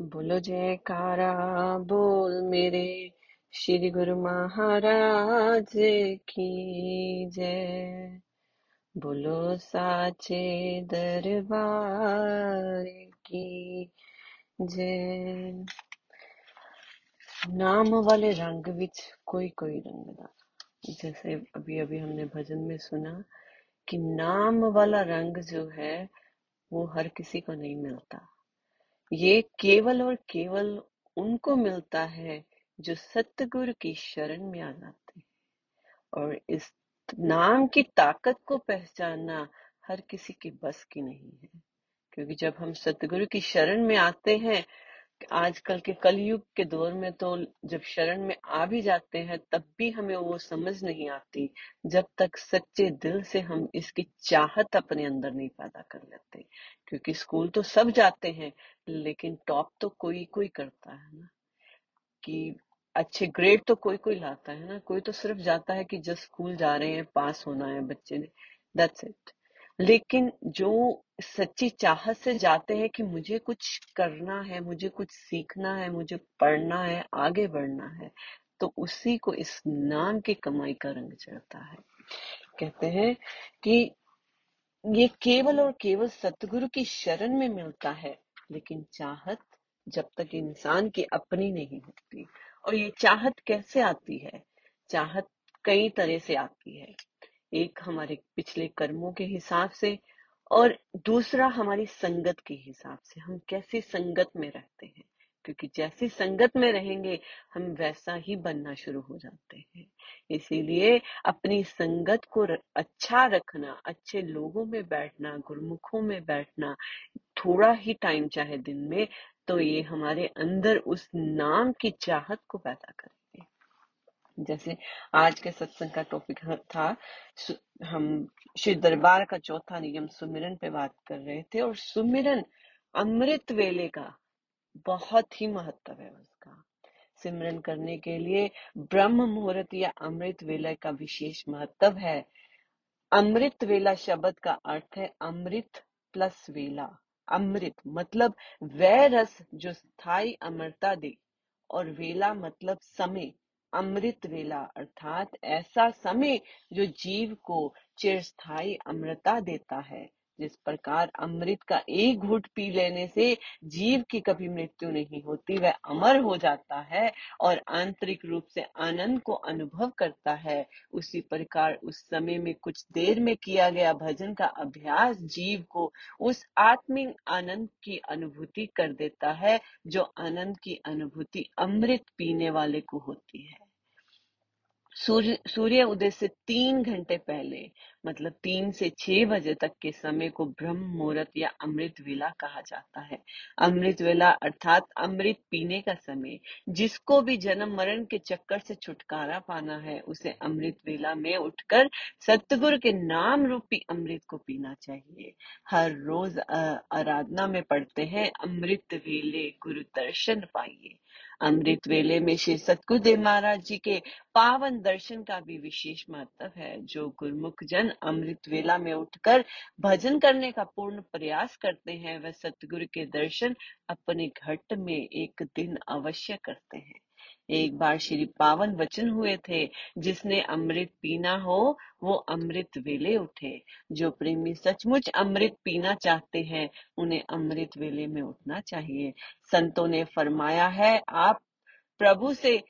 बोलो जयकारा, बोल मेरे श्री गुरु महाराज की जय। बोलो साचे दरबार की जय। नाम वाले रंग विच कोई कोई रंग दा जैसे अभी अभी हमने भजन में सुना कि नाम वाला रंग जो है, वो हर किसी को नहीं मिलता। ये केवल और केवल उनको मिलता है जो सतगुरु की शरण में आ जाते और इस नाम की ताकत को पहचानना हर किसी के बस की नहीं है। क्योंकि जब हम सतगुरु की शरण में आते हैं आजकल के कलयुग के दौर में तो जब शरण में आ भी जाते हैं, तब भी हमें वो समझ नहीं आती जब तक सच्चे दिल से हम इसकी चाहत अपने अंदर नहीं पैदा कर लेते। क्योंकि स्कूल तो सब जाते हैं, लेकिन टॉप तो कोई कोई करता है ना। कि अच्छे ग्रेड तो कोई कोई लाता है ना। कोई तो सिर्फ़ जाता है कि जस्ट स्कूल जा रहे हैं, पास होना है बच्चे ने। दैट्स इट लेकिन जो सच्ची चाहत से जाते हैं कि मुझे कुछ करना है, मुझे कुछ सीखना है, मुझे पढ़ना है, आगे बढ़ना है तो उसी को इस नाम की कमाई का रंग चढ़ता है। कहते हैं कि ये केवल और केवल सतगुरु की शरण में मिलता है, लेकिन चाहत जब तक इंसान की अपनी नहीं होती। और ये चाहत कैसे आती है? चाहत कई तरह से आती है। एक हमारे पिछले कर्मों के हिसाब से और दूसरा हमारी संगत के हिसाब से। हम कैसी संगत में रहते हैं? क्योंकि जैसी संगत में रहेंगे, हम वैसा ही बनना शुरू हो जाते हैं। इसीलिए अपनी संगत को अच्छा रखना, अच्छे लोगों में बैठना, गुरुमुखों में बैठना, थोड़ा ही टाइम चाहे दिन में तो ये हमारे अंदर उस नाम की चाहत को पैदा करेंगे। जैसे आज के सत्संग का टॉपिक था हम श्री दरबार का चौथा नियम सुमिरन पे बात कर रहे थे और सुमिरन अमृत वेले का बहुत ही महत्व है उसका। सिमरन करने के लिए ब्रह्म मुहूर्त या अमृत वेला का विशेष महत्व है। अमृत वेला शब्द का अर्थ है अमृत प्लस वेला। अमृत मतलब वह रस जो स्थायी अमरता दे और वेला मतलब समय। अमृत वेला अर्थात ऐसा समय जो जीव को चिरस्थायी अमृता देता है। जिस प्रकार अमृत का एक घूंट पी लेने से जीव की कभी मृत्यु नहीं होती, वह अमर हो जाता है और आंतरिक रूप से आनंद को अनुभव करता है। उसी प्रकार उस समय में कुछ देर में किया गया भजन का अभ्यास जीव को उस आत्मिक आनंद की अनुभूति कर देता है, जो आनंद की अनुभूति अमृत पीने वाले को होती है। सूर्य सूर्य उदय से तीन घंटे पहले मतलब तीन से छह बजे तक के समय को ब्रह्म मुहूर्त या अमृत वेला कहा जाता है। अमृत वेला अर्थात अमृत पीने का समय, जिसको भी जन्म मरण के चक्कर से छुटकारा पाना है, उसे अमृत वेला में उठकर सतगुरु के नाम रूपी अमृत को पीना चाहिए। हर रोज आराधना में पढ़ते हैं अमृत वेले गुरु दर्शन पाइए। अमृत वेले में श्री सतगुरुदेव महाराज जी के पावन दर्शन का भी विशेष महत्व है, जो गुरमुख जन अमृत वेला में उठकर भजन करने का पूर्ण प्रयास करते हैं, वह सतगुरु के दर्शन अपने घट में एक दिन अवश्य करते हैं। एक बार श्री पावन वचन हुए थे, जिसने अमृत पीना हो, वो अमृत वेले उठे। जो प्रेमी सचमुच अमृत पीना चाहते हैं, उन्हें अमृत वेले में उठना चाहिए। संतों ने फरमाया है, आप प्रभु से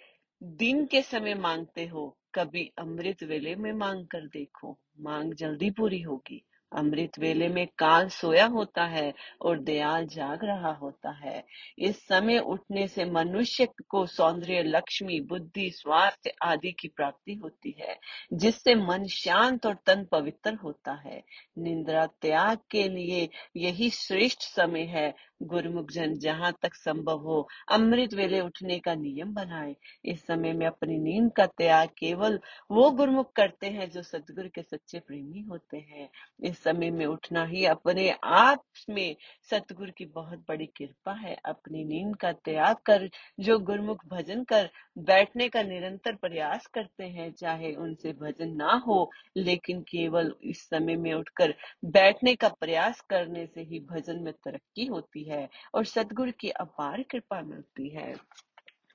दिन के समय मांगते हो, कभी अमृत वेले में मांग कर देखो। मांग जल्दी पूरी होगी। अमृत वेले में काल सोया होता है और दयाल जाग रहा होता है। इस समय उठने से मनुष्य को सौंदर्य, लक्ष्मी, बुद्धि, स्वार्थ आदि की प्राप्ति होती है, जिससे मन शांत और तन पवित्र होता है। निंद्रा त्याग के लिए यही श्रेष्ठ समय है गुरुमुख जन, जहाँ तक संभव हो, अमृत वेले उठने का नियम बनाए। इस समय में अपनी नींद का त्याग केवल वो गुरुमुख करते हैं जो सदगुरु के सच्चे प्रेमी होते हैं। इस समय में उठना ही अपने आप में सतगुरु की बहुत बड़ी कृपा है। अपनी नींद का त्याग कर, जो गुरुमुख भजन कर, बैठने का निरंतर प्रयास करते हैं, चाहे उनसे भजन ना हो, लेकिन केवल इस समय में उठकर बैठने का प्रयास करने से ही भजन में तरक्की होती है। और सदगुरु की अपार कृपा मिलती है।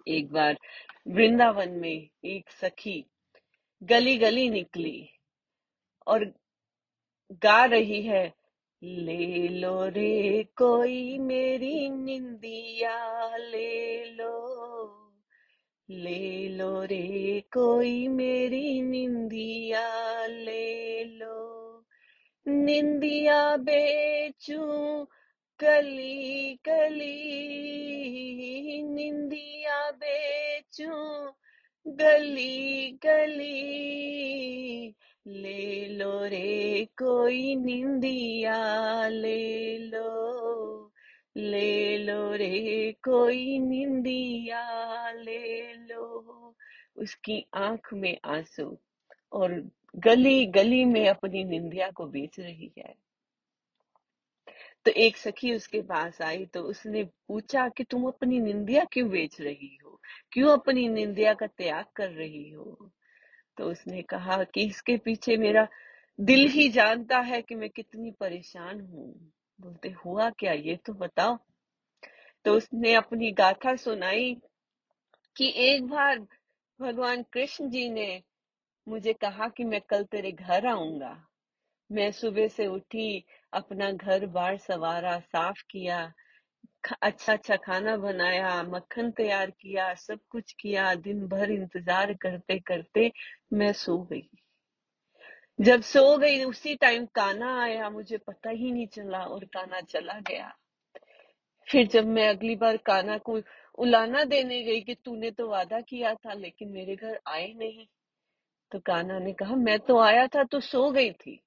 एक बार वृंदावन में एक सखी गली गली निकली और गा रही है, ले लो रे कोई मेरी निंदिया, ले लो ले लो रे कोई मेरी निंदिया, ले लो, निंदिया बेचू कली कली निंदिया बेचू, गली गली ले लो रे कोई निंदिया, ले लो ले लो रे कोई निंदिया, ले लो। उसकी आँख में आँसू और गली गली में अपनी निंदिया को बेच रही है। तो एक सखी उसके पास आई तो उसने पूछा कि तुम अपनी निंदिया क्यों बेच रही हो? क्यों अपनी निंदिया का त्याग कर रही हो? तो उसने कहा कि इसके पीछे मेरा दिल ही जानता है कि मैं कितनी परेशान हूँ। बोलते, हुआ क्या? ये तो बताओ। तो उसने अपनी गाथा सुनाई कि एक बार भगवान कृष्ण जी ने मुझे कहा कि मैं कल तेरे घर आऊँगा। मैं सुबह से उठी, अपना घर बार सवारा साफ़ किया अच्छा अच्छा खाना बनाया, मक्खन तैयार किया, सब कुछ किया, दिन भर इंतज़ार करते करते मैं सो गई। जब सो गई, उसी टाइम काना आया, मुझे पता ही नहीं चला और काना चला गया। फिर जब मैं अगली बार काना को उलाना देने गई कि तूने तो वादा किया था, लेकिन मेरे घर आए नहीं तो काना ने कहा, मैं तो आया था तो सो गई थी।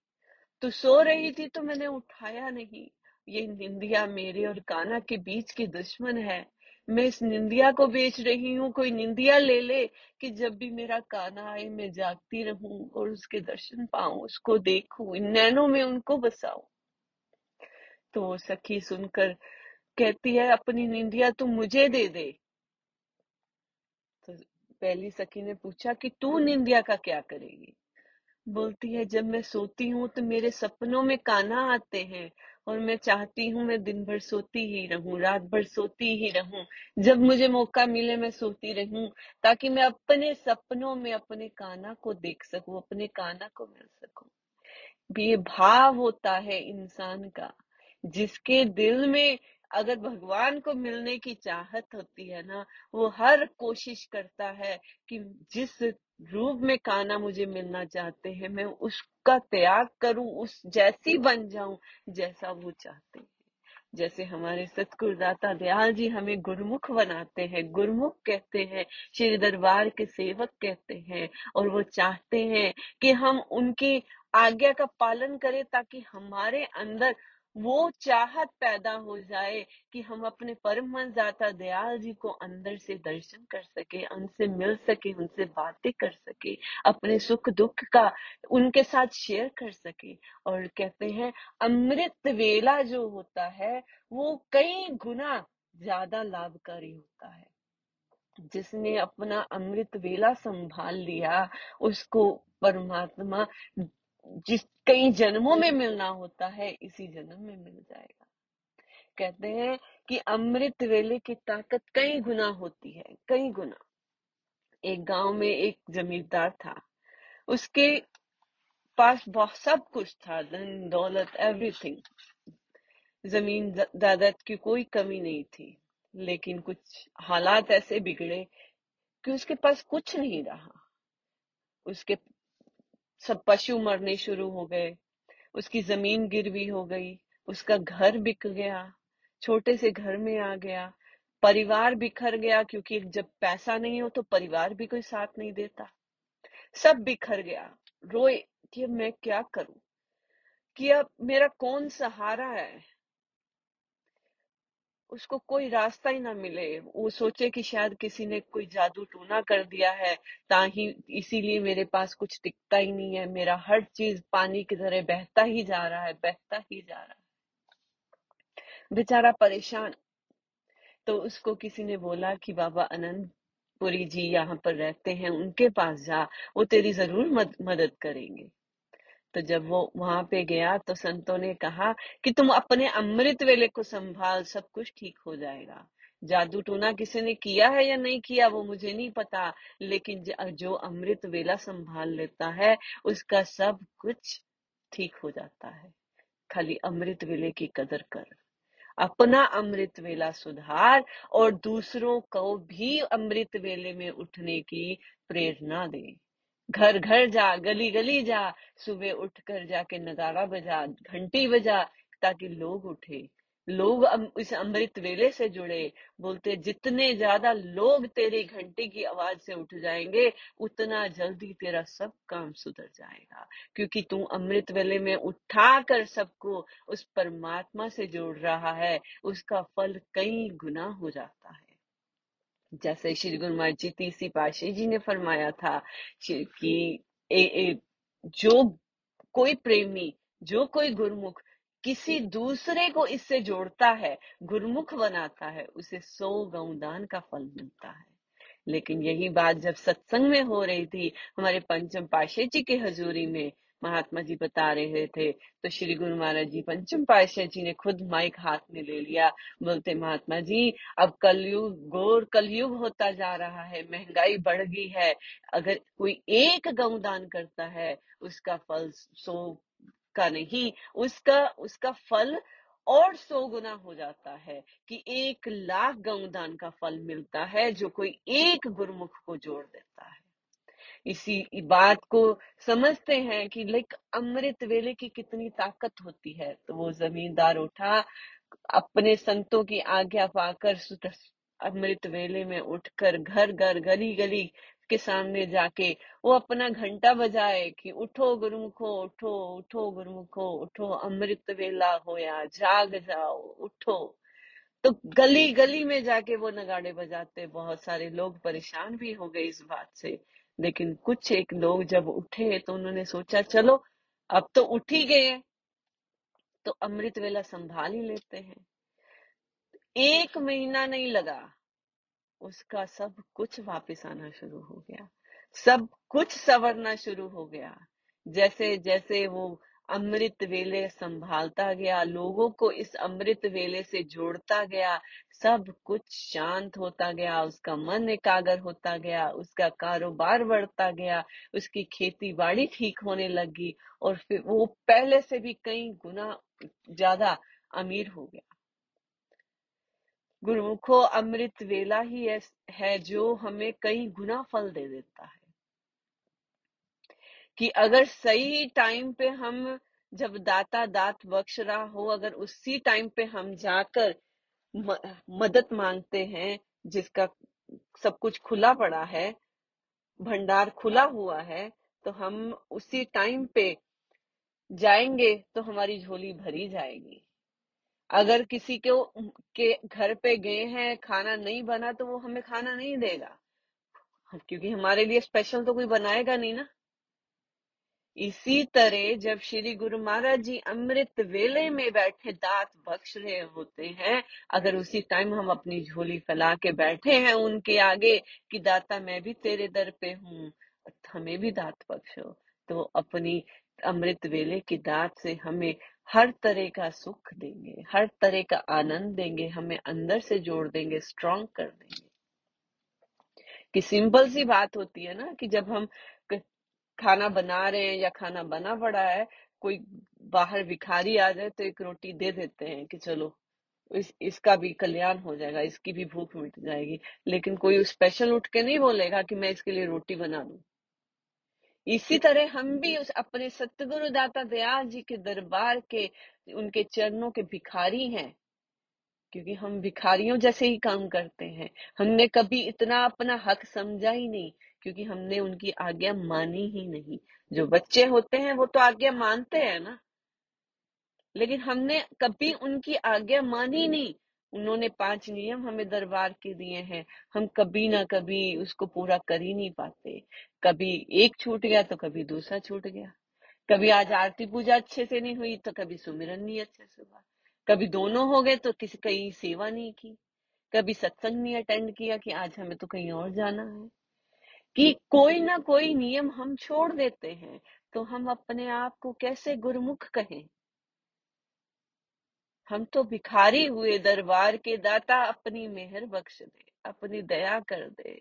तो सो रही थी तो मैंने उठाया नहीं। ये निंदिया मेरे और काना के बीच की दुश्मन है। मैं इस निंदिया को बेच रही हूँ कोई निंदिया ले ले कि जब भी मेरा काना आए मैं जागती रहूँ और उसके दर्शन पाऊँ उसको देखूँ इन नैनों में उनको बसाऊं। तो सखी सुनकर कहती है अपनी निंदिया तू मुझे दे दे। तो पहली सखी ने पूछा कि तू निंदिया का क्या करेगी? बोलती है, जब मैं सोती हूँ तो मेरे सपनों में काना आते हैं और मैं चाहती हूँ मैं दिन भर सोती ही रहूँ, रात भर सोती ही रहूँ। जब मुझे मौका मिले मैं सोती रहूँ, ताकि मैं अपने सपनों में अपने काना को देख सकूँ, अपने काना को मिल सकूँ। ये भाव होता है इंसान का, जिसके दिल में अगर भगवान को मिलने की चाहत होती है ना, वो हर कोशिश करता है कि जिस रूप में काना मुझे मिलना चाहते हैं, मैं उसका त्याग करूँ, उस जैसी बन जाऊँ जैसा वो चाहते हैं। जैसे हमारे सतगुरुदाता दयाल जी हमें गुरमुख बनाते हैं, गुरमुख कहते हैं, श्री दरबार के सेवक कहते हैं, और वो चाहते हैं कि हम उनकी आज्ञा का पालन करें ताकि हमारे अंदर वो चाहत पैदा हो जाए कि हम अपने परम दाता दयाल जी को अंदर से दर्शन कर सके, उनसे मिल सके, उनसे बातें कर सके, अपने सुख दुख का उनके साथ शेयर कर सके। और कहते हैं, अमृत वेला जो होता है, वो कई गुना ज़्यादा लाभकारी होता है। जिसने अपना अमृत वेला संभाल लिया, उसको परमात्मा जिस कई जन्मों में मिलना होता है इसी जन्म में मिल जाएगा। कहते हैं कि अमृत वेले की ताकत कई गुना होती है कई गुना। एक गाँव में एक जमींदार था उसके पास बहुत सब कुछ था धन दौलत एवरीथिंग ज़मीन दादत की कोई कमी नहीं थी लेकिन कुछ हालात ऐसे बिगड़े कि उसके पास कुछ नहीं रहा। उसके सब पशु मरने शुरू हो गए। उसकी ज़मीन गिरवी हो गई, उसका घर बिक गया, छोटे से घर में आ गया। परिवार बिखर गया क्योंकि जब पैसा नहीं हो तो परिवार भी कोई साथ नहीं देता। सब बिखर गया। रोए कि मैं क्या करूँ? कि अब मेरा कौन सहारा है? उसको कोई रास्ता ही ना मिले। वो सोचे कि शायद किसी ने कोई जादू टूना कर दिया है ताही इसीलिए मेरे पास कुछ टिकता ही नहीं है। मेरा हर चीज़ पानी की तरह बहता ही जा रहा है बहता ही जा रहा है। बेचारा परेशान। तो उसको किसी ने बोला कि बाबा अनंत पुरी जी यहाँ पर रहते हैं उनके पास जा। वो तेरी ज़रूर मद, मदद करेंगे। तो जब वो वहाँ पे गया तो संतों ने कहा कि तुम अपने अमृत वेले को संभाल, सब कुछ ठीक हो जाएगा। जादू टूना किसी ने किया है या नहीं किया वो मुझे नहीं पता, लेकिन जो अमृत वेला संभाल लेता है, उसका सब कुछ ठीक हो जाता है। खाली अमृत वेले की कदर कर। अपना अमृत वेला सुधार और दूसरों को भी अमृत वेले में उठने की प्रेरणा दे। घर घर जा गली गली जा, सुबह उठ कर जाके नगाड़ा बजा, घंटी बजा, ताकि लोग उठे। लोग इस अमृत वेले से जुड़े। बोलते, जितने ज़्यादा लोग तेरी घंटी की आवाज़ से उठ जाएँगे, उतना जल्दी तेरा सब काम सुधर जाएगा। क्योंकि तू अमृत वेले में उठा कर सबको उस परमात्मा से जोड़ रहा है। उसका फल कई गुना हो जाता है। जैसे श्री गुरु महाराज जी तीसरी पाशी जी ने फरमाया था कि ए, ए, जो कोई प्रेमी जो कोई गुरमुख किसी दूसरे को इससे जोड़ता है गुरमुख बनाता है उसे सौ गौदान का फल मिलता है। लेकिन यही बात जब सत्संग में हो रही थी हमारे पंचम पाशे जी के हजूरी में महात्मा जी बता रहे थे। तो श्री गुरु महाराज जी पंचम पातशाह जी ने खुद माइक हाथ में ले लिया। बोलते, महात्मा जी, अब कलयुग गोर कलयुग होता जा रहा है, महँगाई बढ़ गई है। अगर कोई एक गौदान करता है, उसका फल सो का नहीं, उसका उसका फल और सौ गुना हो जाता है कि एक लाख गौदान का फल मिलता है, जो कोई एक गुरुमुख को जोड़ देता है। इसी बात को समझते हैं कि लाइक अमृत वेले की कितनी ताकत होती है। तो वो जमींदार उठा, अपने संतों की आज्ञा पाकर अमृत वेले में उठकर घर घर, गली गली के सामने जाके वो अपना घंटा बजाए कि, उठो गुरुमुखो, उठो उठो गुरुमुखो, उठो, अमृत वेला होया, जाग जाओ, उठो। तो गली गली में जाके वो नगाड़े बजाते। बहुत सारे लोग परेशान भी हो गए इस बात से। लेकिन कुछ एक लोग जब उठे तो उन्होंने सोचा, चलो, अब तो उठ ही गए तो अमृत वेला संभाल ही लेते हैं। एक महीना नहीं लगा, उसका सब कुछ वापस आना शुरू हो गया। सब कुछ सवरना शुरू हो गया। जैसे जैसे वो अमृत वेले संभालता गया, लोगों को इस अमृत वेले से जोड़ता गया, सब कुछ शांत होता गया, उसका मन एकाग्र होता गया, उसका कारोबार बढ़ता गया, उसकी खेती बाड़ी ठीक होने लगी और फिर वो पहले से भी कई गुना ज़्यादा अमीर हो गया। गुरुमुखो, अमृत वेला ही है जो हमें कई गुना फल दे देता है। कि अगर सही टाइम पे हम जब दाता दात बख्श रहा हो अगर उसी टाइम पे हम जाकर म, मदद मांगते हैं जिसका सब कुछ खुला पड़ा है भंडार खुला हुआ है तो हम उसी टाइम पे जाएँगे तो हमारी झोली भरी जाएगी। अगर किसी के के घर पे गए हैं खाना नहीं बना तो वो हमें खाना नहीं देगा। क्योंकि हमारे लिए स्पेशल तो कोई बनाएगा नहीं ना। इसी तरह जब श्री गुरु महाराज जी अमृत वेले में बैठे दात बख्श रहे होते हैं, अगर उसी टाइम हम अपनी झोली फैला के बैठे हैं उनके आगे कि दाता मैं भी तेरे दर पे हूँ, हमें भी दात बख्शो तो अपनी अमृत वेले की दात से हमें हर तरह का सुख देंगे, हर तरह का आनंद देंगे, हमें अंदर से जोड़ देंगे स्ट्रांग कर देंगे। कि सिंपल सी बात होती है ना कि जब हम खाना बना रहे हैं या खाना बना पड़ा है कोई बाहर भिखारी आ जाए तो एक रोटी दे देते हैं कि चलो इस इसका भी कल्याण हो जाएगा इसकी भी भूख मिट जाएगी। लेकिन कोई स्पेशल उठ के नहीं बोलेगा कि मैं इसके लिए रोटी बना दू। इसी तरह हम भी उस अपने सतगुरु दाता दयाल जी के दरबार के उनके चरणों के भिखारी हैं। क्योंकि हम भिखारियों जैसे ही काम करते हैं हमने कभी इतना अपना हक समझा ही नहीं। क्योंकि हमने उनकी आज्ञा मानी ही नहीं। जो बच्चे होते हैं वो तो आज्ञा मानते हैं ना। लेकिन हमने कभी उनकी आज्ञा मानी नहीं। उन्होंने पाँच नियम हमें दरबार के दिए हैं। हम कभी ना कभी उसको पूरा कर ही नहीं पाते। कभी एक छूट गया तो कभी दूसरा छूट गया। कभी आज आरती पूजा अच्छे से नहीं हुई तो कभी सुमिरन नहीं अच्छे से हुआ। कभी दोनों हो गए तो किसी कहीं सेवा नहीं की। कभी सत्संग नहीं अटेंड किया कि आज हमें तो कहीं और जाना है। कि कोई ना कोई नियम हम छोड़ देते हैं तो हम अपने आप को कैसे गुरुमुख कहें? हम तो भिखारी हुए दरबार के दाता अपनी मेहर बख्श दे, अपनी दया कर दे।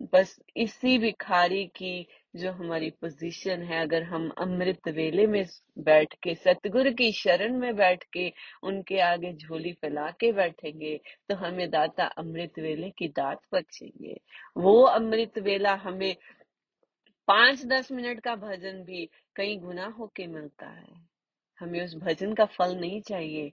बस इसी भिखारी की जो हमारी पोजीशन है, अगर हम अमृत वेले में बैठ के, सतगुरु की शरण में बैठ के, उनके आगे झोली फैला के बैठेंगे तो हमें दाता अमृत वेले की दात बख्शेंगे। वो अमृत वेला हमें पाँच दस मिनट का भजन भी कई गुना होके मिलता है। हमें उस भजन का फल नहीं चाहिए।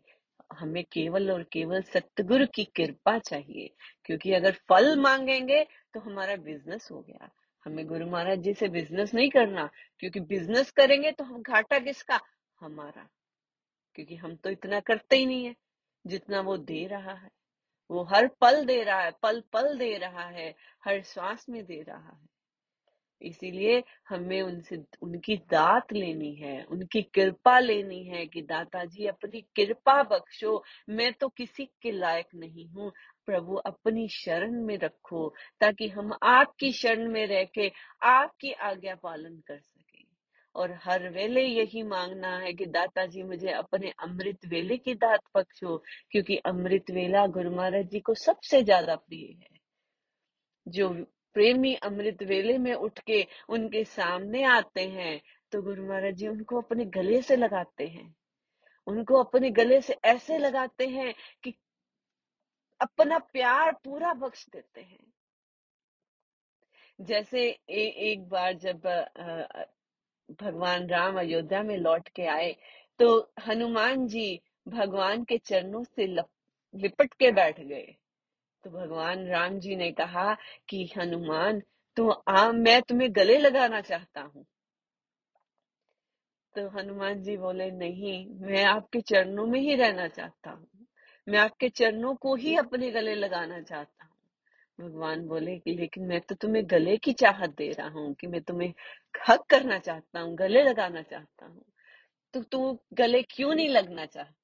हमें केवल और केवल सतगुरु की कृपा चाहिए, क्योंकि अगर फल मांगेंगे तो हमारा बिज़नेस हो गया। हमें गुरु महाराज जी से बिज़नेस नहीं करना, क्योंकि बिज़नेस करेंगे तो हम घाटा किसका? हमारा। क्योंकि हम तो इतना करते ही नहीं है, जितना वो दे रहा है। वो हर पल दे रहा है, पल पल दे रहा है, हर श्वास में दे रहा है। इसीलिए हमें उनसे, उनकी दात लेनी है, उनकी कृपा लेनी है कि दाता जी अपनी कृपा बख्शो। मैं तो किसी के लायक नहीं हूँ। प्रभु अपनी शरण में रखो, ताकि हम आपकी शरण में रह के आपकी आज्ञा पालन कर सके। और हर वेले यही मांगना है कि दाता जी मुझे अपने अमृत वेले की दात बख्शो, क्योंकि अमृत वेला गुरु महाराज जी को सबसे ज़्यादा प्रिय है। जो प्रेमी अमृत वेले में उठ के उनके सामने आते हैं तो गुरु महाराज जी उनको अपने गले से लगाते हैं। उनको अपने गले से ऐसे लगाते हैं कि अपना प्यार पूरा बख्श देते हैं। जैसे ए, एक बार जब भगवान राम अयोध्या में लौट के आए तो हनुमान जी भगवान के चरणों से लिपट के बैठ गए। तो भगवान राम जी ने कहा कि, हनुमान तो आ, मैं तुम्हें गले लगाना चाहता हूँ। तो हनुमान जी बोले, नहीं, मैं आपके चरणों में ही रहना चाहता हूँ। मैं आपके चरणों को ही अपने गले लगाना चाहता हूँ। भगवान बोले कि, लेकिन मैं तो तुम्हें गले की चाहत दे रहा हूँ कि मैं तुम्हें हक करना चाहता हूँ, गले लगाना चाहता हूँ। तो तू गले क्यों नहीं लगना चाहता?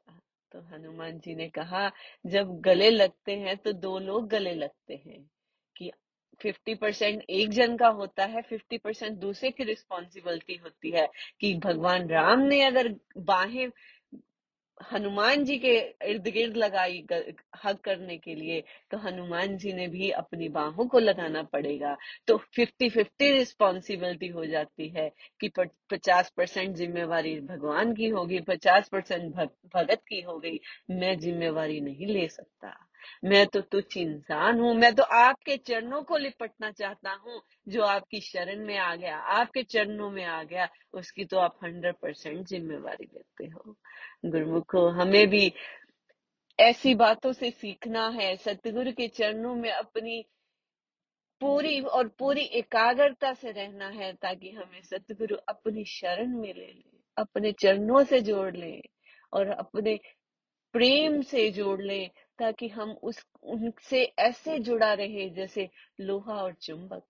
तो हनुमान जी। ने कहा जब गले लगते हैं तो दो लोग गले लगते हैं। कि फिफ्टी परसेंट एक जन का होता है फिफ्टी परसेंट दूसरे की रिस्पॉन्सिबिलिटी होती है कि भगवान राम ने अगर बाहें हनुमान जी के इर्द गिर्द लगाई हक करने के लिए तो हनुमान जी ने भी अपनी बाहों को लगाना पड़ेगा। तो फिफ्टी फिफ्टी रिस्पॉन्सिबिलिटी हो जाती है कि पचास परसेंट जिम्मेवारी भगवान की होगी, पचास परसेंट भगत की होगी। मैं जिम्मेवारी नहीं ले सकता। मैं तो तुच्छ इंसान हूँ, मैं तो आपके चरणों को लिपटना चाहता हूँ, जो आपकी शरण में आ गया, आपके चरणों में आ गया, उसकी तो आप हंड्रेड परसेंट जिम्मेवारी लेते हो। गुरुमुखो, हमें भी ऐसी बातों से सीखना है, सतगुरु के चरणों में अपनी पूरी और पूरी एकाग्रता से रहना है, ताकि हमें सतगुरु अपनी शरण में ले ले, अपने चरणों से जोड़ ले और अपने प्रेम से जोड़ ले ताकि हम उस, उनसे ऐसे जुड़ा रहे जैसे लोहा और चुंबक,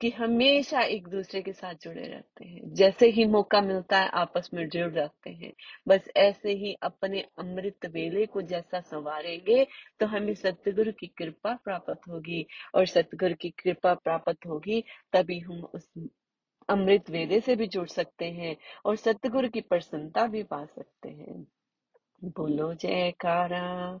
कि हमेशा एक दूसरे के साथ जुड़े रहते हैं। जैसे ही मौका मिलता है, आपस में जुड़ जाते हैं। बस ऐसे ही अपने अमृत वेले को जैसा संवारेंगे तो हमें सतगुरु की कृपा प्राप्त होगी। और सतगुरु की कृपा प्राप्त होगी, तभी हम उस अमृत वेले से भी जुड़ सकते हैं और सतगुरु की प्रसन्नता भी पा सकते हैं। बोलो जयकारा।